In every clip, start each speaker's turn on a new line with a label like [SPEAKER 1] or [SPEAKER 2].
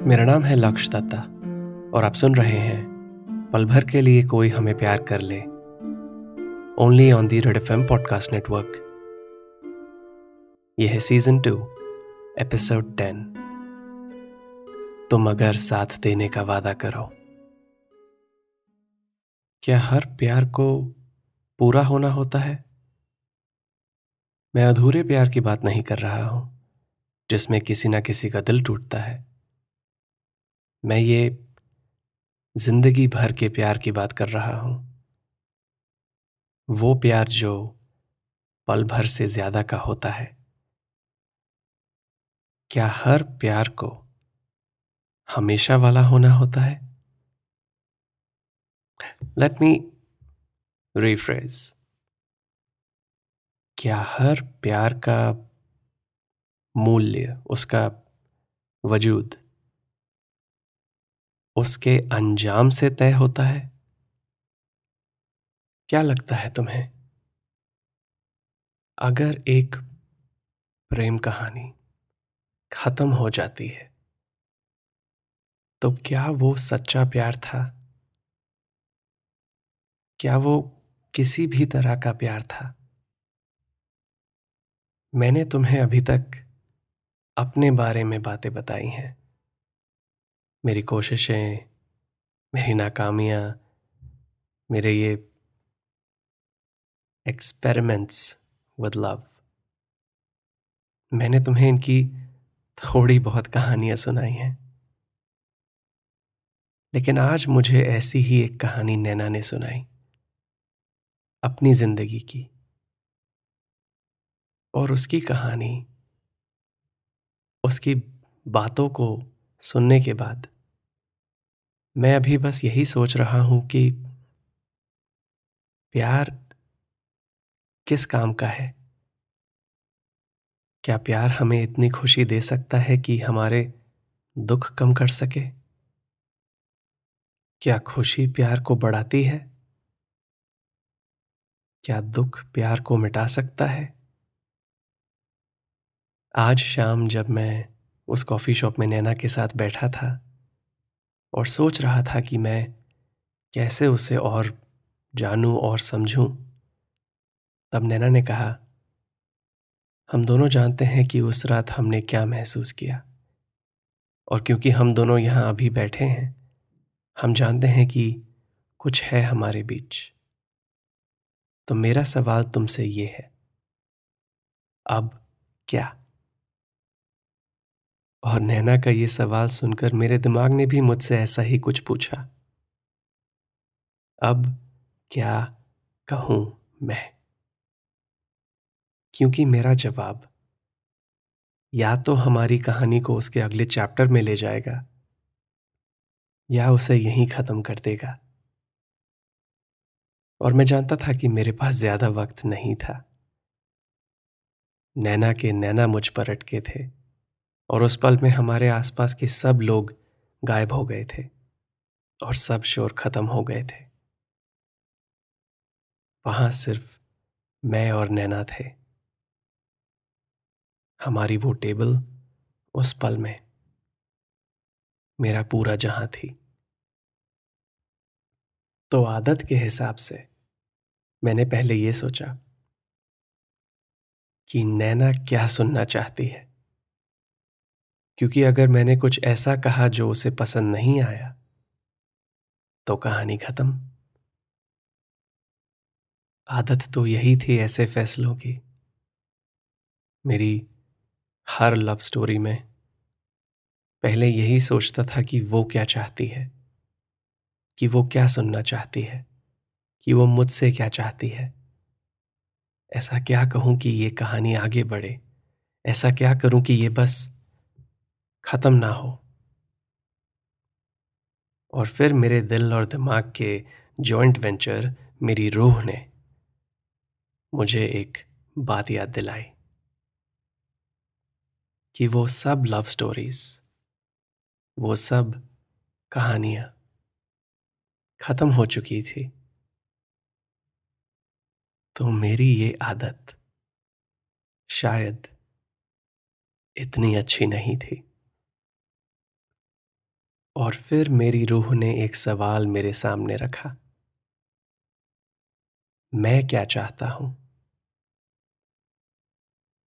[SPEAKER 1] मेरा नाम है लक्ष दत्ता और आप सुन रहे हैं पल भर के लिए कोई हमें प्यार कर ले। Only on the Red F M podcast network यह है सीज़न टू एपिसोड टेन तुम अगर साथ देने का वादा करो। क्या हर प्यार को पूरा होना होता है? मैं अधूरे प्यार की बात नहीं कर रहा हूँ, जिसमें किसी ना किसी का दिल टूटता है। मैं ये ज़िंदगी भर के प्यार की बात कर रहा हूँ। वो प्यार जो पल भर से ज़्यादा का होता है। क्या हर प्यार को हमेशा वाला होना होता है? लेट मी रिफ्रेज क्या हर प्यार का मूल्य, उसका वजूद उसके अंजाम से तय होता है। क्या लगता है तुम्हें? अगर एक प्रेम कहानी खत्म हो जाती है तो क्या वो सच्चा प्यार था? क्या वो किसी भी तरह का प्यार था? मैंने तुम्हें अभी तक अपने बारे में बातें बताई हैं। मेरी कोशिशें, मेरी नाकामियाँ, मेरे ये एक्सपेरिमेंट्स विद लव मैंने तुम्हें इनकी थोड़ी बहुत कहानियाँ सुनाई हैं। लेकिन आज मुझे ऐसी ही एक कहानी नैना ने सुनाई, अपनी ज़िंदगी की। और उसकी कहानी, उसकी बातों को सुनने के बाद। मैं अभी बस यही सोच रहा हूँ कि प्यार किस काम का है? क्या प्यार हमें इतनी खुशी दे सकता है कि हमारे दुख कम कर सके? क्या खुशी प्यार को बढ़ाती है? क्या दुख प्यार को मिटा सकता है? आज शाम जब मैं उस कॉफ़ी शॉप में नैना के साथ बैठा था और सोच रहा था कि मैं कैसे उसे और जानूं और समझूं। तब नैना ने कहा, हम दोनों जानते हैं कि उस रात हमने क्या महसूस किया और क्योंकि हम दोनों यहाँ अभी बैठे हैं, हम जानते हैं कि कुछ है हमारे बीच। तो मेरा सवाल तुमसे ये है, अब क्या? और नैना का ये सवाल सुनकर मेरे दिमाग ने भी मुझसे ऐसा ही कुछ पूछा। अब क्या कहूँ मैं? क्योंकि मेरा जवाब या तो हमारी कहानी को उसके अगले चैप्टर में ले जाएगा या उसे यहीं खत्म कर देगा। और मैं जानता था कि मेरे पास ज़्यादा वक्त नहीं था। नैना के नैना मुझ पर अटके थे। और उस पल में हमारे आसपास के सब लोग गायब हो गए थे और सब शोर खत्म हो गए थे। वहाँ सिर्फ़ मैं और नैना थे। हमारी वो टेबल उस पल में मेरा पूरा जहाँ थी। तो आदत के हिसाब से मैंने पहले यह सोचा कि नैना क्या सुनना चाहती है। क्योंकि अगर मैंने कुछ ऐसा कहा जो उसे पसंद नहीं आया तो कहानी खत्म। आदत तो यही थी ऐसे फैसलों की। मेरी हर लव स्टोरी में पहले यही सोचता था कि वो क्या चाहती है, कि वो क्या सुनना चाहती है, कि वो मुझसे क्या चाहती है। ऐसा क्या कहूँ कि ये कहानी आगे बढ़े? ऐसा क्या करूँ कि ये बस खत्म ना हो। और फिर मेरे दिल और दिमाग के जॉइंट वेंचर मेरी रूह ने मुझे एक बात याद दिलाई कि वो सब लव स्टोरीज वो सब कहानियाँ खत्म हो चुकी थी। तो मेरी ये आदत शायद इतनी अच्छी नहीं थी। और फिर मेरी रूह ने एक सवाल मेरे सामने रखा। मैं क्या चाहता हूँ?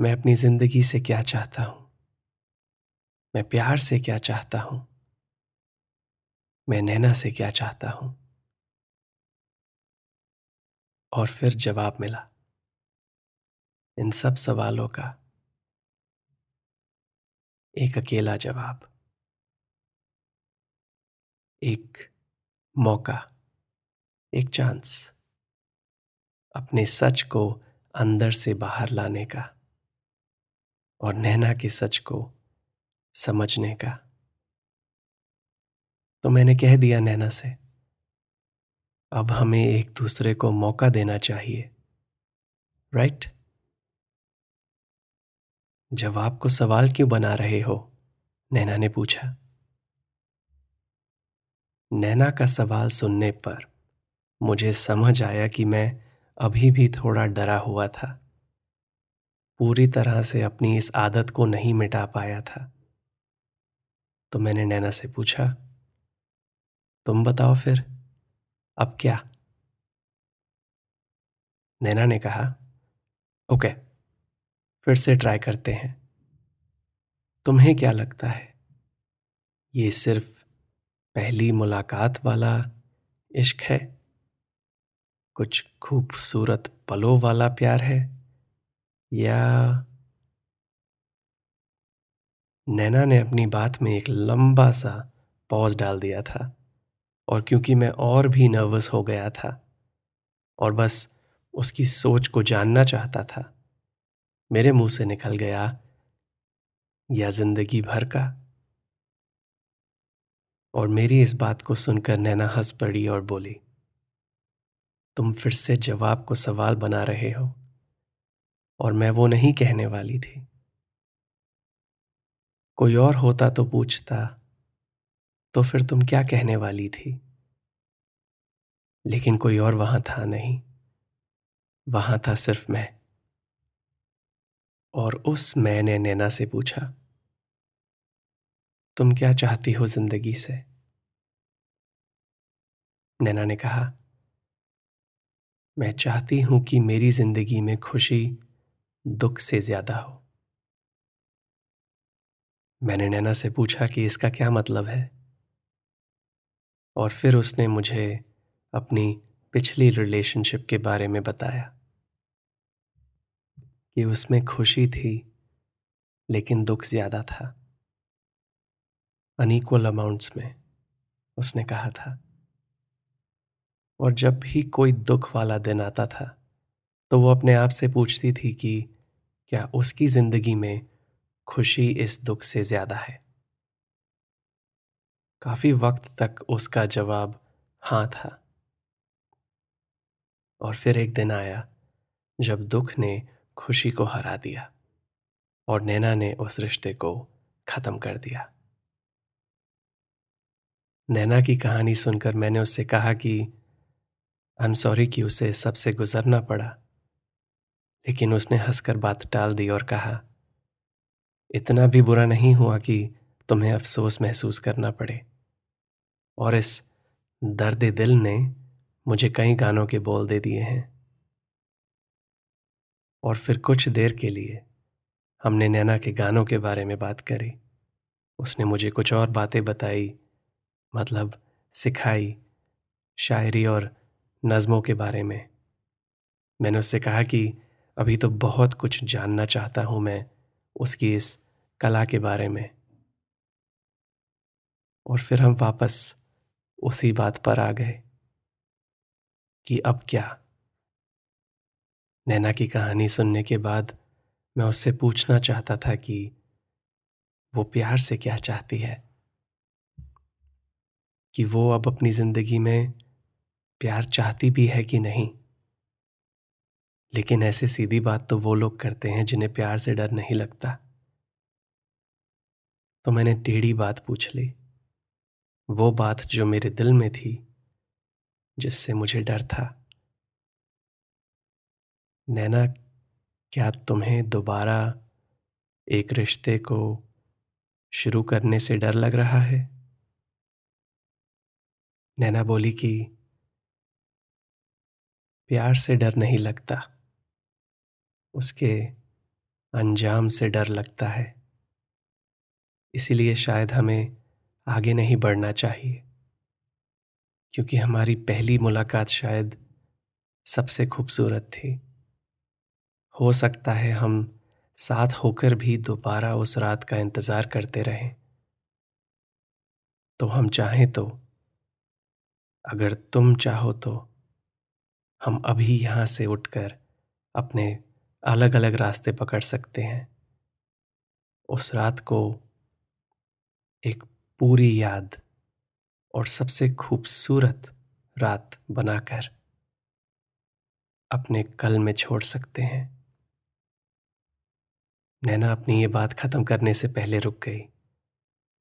[SPEAKER 1] मैं अपनी ज़िंदगी से क्या चाहता हूँ? मैं प्यार से क्या चाहता हूँ? मैं नैना से क्या चाहता हूँ? और फिर जवाब मिला, इन सब सवालों का एक अकेला जवाब। एक मौका, एक चांस अपने सच को अंदर से बाहर लाने का और नैना के सच को समझने का। तो मैंने कह दिया नैना से, अब हमें एक दूसरे को मौका देना चाहिए राइट जवाब को सवाल क्यों बना रहे हो? नैना ने पूछा। नैना का सवाल सुनने पर मुझे समझ आया कि मैं अभी भी थोड़ा डरा हुआ था। पूरी तरह से अपनी इस आदत को नहीं मिटा पाया था। तो मैंने नैना से पूछा, तुम बताओ फिर, अब क्या? नैना ने कहा, ओके, फिर से ट्राई करते हैं। तुम्हें क्या लगता है, ये सिर्फ़ पहली मुलाकात वाला इश्क है। कुछ खूबसूरत पलों वाला प्यार है। या नैना ने अपनी बात में एक लंबा सा पॉज डाल दिया था और क्योंकि मैं और भी नर्वस हो गया था और बस उसकी सोच को जानना चाहता था, मेरे मुँह से निकल गया, या ज़िंदगी भर का। और मेरी इस बात को सुनकर नैना हंस पड़ी और बोली, तुम फिर से जवाब को सवाल बना रहे हो, और मैं वो नहीं कहने वाली थी। कोई और होता तो पूछता तो फिर तुम क्या कहने वाली थी? लेकिन कोई और वहाँ था नहीं, वहाँ था सिर्फ़ मैं। और उस मैंने नैना से पूछा, तुम क्या चाहती हो ज़िंदगी से? नैना ने कहा, मैं चाहती हूँ कि मेरी ज़िंदगी में खुशी दुख से ज़्यादा हो। मैंने नैना से पूछा कि इसका क्या मतलब है? और फिर उसने मुझे अपनी पिछली रिलेशनशिप के बारे में बताया कि उसमें खुशी थी, लेकिन दुख ज़्यादा था। अनईक्वल अमाउंट्स में, उसने कहा था। और जब भी कोई दुख वाला दिन आता था तो वो अपने आप से पूछती थी कि, क्या उसकी ज़िंदगी में खुशी इस दुख से ज़्यादा है? काफ़ी वक्त तक उसका जवाब हाँ था। और फिर एक दिन आया, जब दुख ने खुशी को हरा दिया और नैना ने उस रिश्ते को खत्म कर दिया। नैना की कहानी सुनकर मैंने उससे कहा कि आई एम सॉरी कि उसे सबसे गुजरना पड़ा। लेकिन उसने हंसकर बात टाल दी और कहा, इतना भी बुरा नहीं हुआ कि तुम्हें अफसोस महसूस करना पड़े। और इस दर्द दिल ने मुझे कई गानों के बोल दे दिए हैं। और फिर कुछ देर के लिए हमने नैना के गानों के बारे में बात करी। उसने मुझे कुछ और बातें बताई मतलब सिखाई, शायरी और नज़मों के बारे में। मैंने उससे कहा कि अभी तो बहुत कुछ जानना चाहता हूँ मैं उसकी इस कला के बारे में। और फिर हम वापस उसी बात पर आ गए कि अब क्या? नैना की कहानी सुनने के बाद मैं उससे पूछना चाहता था कि वो प्यार से क्या चाहती है? कि वो अब अपनी ज़िंदगी में प्यार चाहती भी है कि नहीं? लेकिन ऐसे सीधी बात तो वो लोग करते हैं जिन्हें प्यार से डर नहीं लगता। तो मैंने टेढ़ी बात पूछ ली। वो बात जो मेरे दिल में थी, जिससे मुझे डर था। नैना, क्या तुम्हें दोबारा एक रिश्ते को शुरू करने से डर लग रहा है? नैना बोली कि प्यार से डर नहीं लगता। उसके अंजाम से डर लगता है। इसीलिए शायद हमें आगे नहीं बढ़ना चाहिए। क्योंकि हमारी पहली मुलाकात शायद सबसे खूबसूरत थी। हो सकता है हम साथ होकर भी दोबारा उस रात का इंतज़ार करते रहें। तो हम चाहें तो। अगर तुम चाहो तो। हम अभी यहाँ से उठकर अपने अलग अलग रास्ते पकड़ सकते हैं। उस रात को एक पूरी याद और सबसे खूबसूरत रात बनाकर अपने कल में छोड़ सकते हैं। नैना अपनी ये बात ख़त्म करने से पहले रुक गई,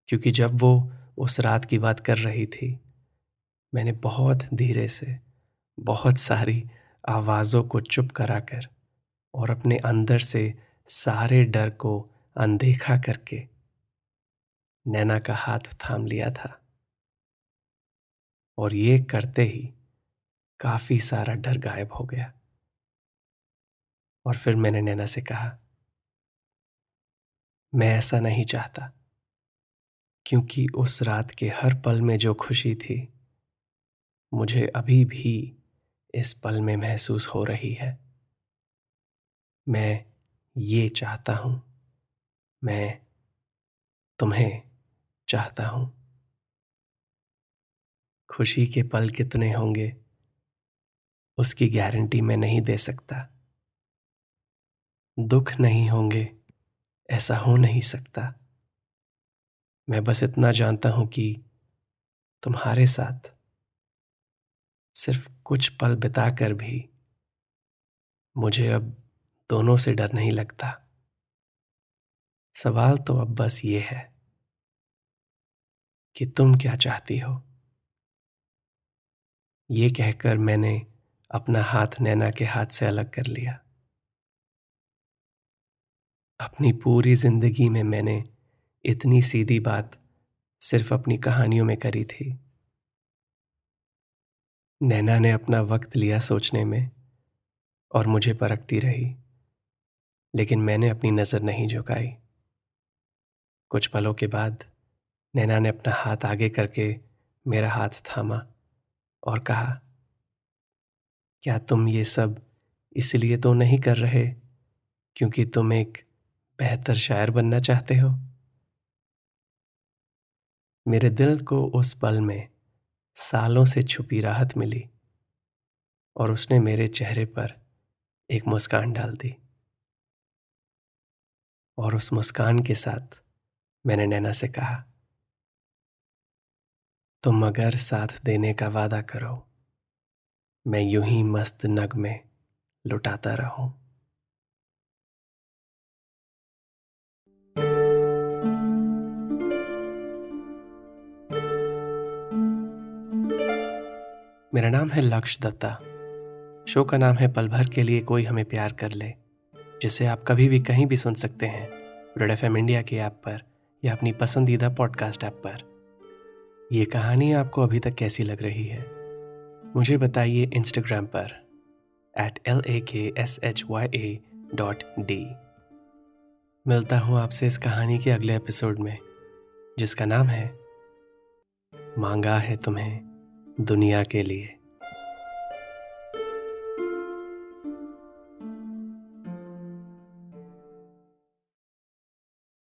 [SPEAKER 1] क्योंकि जब वो उस रात की बात कर रही थी, मैंने बहुत धीरे से बहुत सारी आवाज़ों को चुप कराकर और अपने अंदर से सारे डर को अनदेखा करके नैना का हाथ थाम लिया था। और ये करते ही काफ़ी सारा डर गायब हो गया। और फिर मैंने नैना से कहा, मैं ऐसा नहीं चाहता, क्योंकि उस रात के हर पल में जो खुशी थी, मुझे अभी भी इस पल में महसूस हो रही है। मैं ये चाहता हूँ। मैं तुम्हें चाहता हूँ। खुशी के पल कितने होंगे, उसकी गारंटी मैं नहीं दे सकता। दुख नहीं होंगे, ऐसा हो नहीं सकता। मैं बस इतना जानता हूँ कि तुम्हारे साथ सिर्फ़ कुछ पल बिताकर भी मुझे अब दोनों से डर नहीं लगता। सवाल तो अब बस ये है कि तुम क्या चाहती हो? ये कहकर मैंने अपना हाथ नैना के हाथ से अलग कर लिया। अपनी पूरी ज़िंदगी में मैंने इतनी सीधी बात सिर्फ़ अपनी कहानियों में करी थी। नैना ने अपना वक्त लिया सोचने में और मुझे परखती रही, लेकिन मैंने अपनी नज़र नहीं झुकाई। कुछ पलों के बाद नैना ने अपना हाथ आगे करके मेरा हाथ थामा और कहा, क्या तुम ये सब इसलिए तो नहीं कर रहे क्योंकि तुम एक बेहतर शायर बनना चाहते हो? मेरे दिल को उस पल में सालों से छुपी राहत मिली और उसने मेरे चेहरे पर एक मुस्कान डाल दी। और उस मुस्कान के साथ मैंने नैना से कहा, तुम अगर साथ देने का वादा करो, मैं यूँ ही मस्त नग में लुटाता रहूँ। मेरा नाम है लक्ष्य दत्ता शो का नाम है पल भर के लिए कोई हमें प्यार कर ले, जिसे आप कभी भी कहीं भी सुन सकते हैं, रेड एफएम इंडिया के ऐप पर या अपनी पसंदीदा पॉडकास्ट ऐप पर। यह कहानी आपको अभी तक कैसी लग रही है? मुझे बताइए इंस्टाग्राम पर at L A K S H Y A dot D मिलता हूँ आपसे इस कहानी के अगले एपिसोड में, जिसका नाम है, मांगा है तुम्हें। दुनिया के लिए।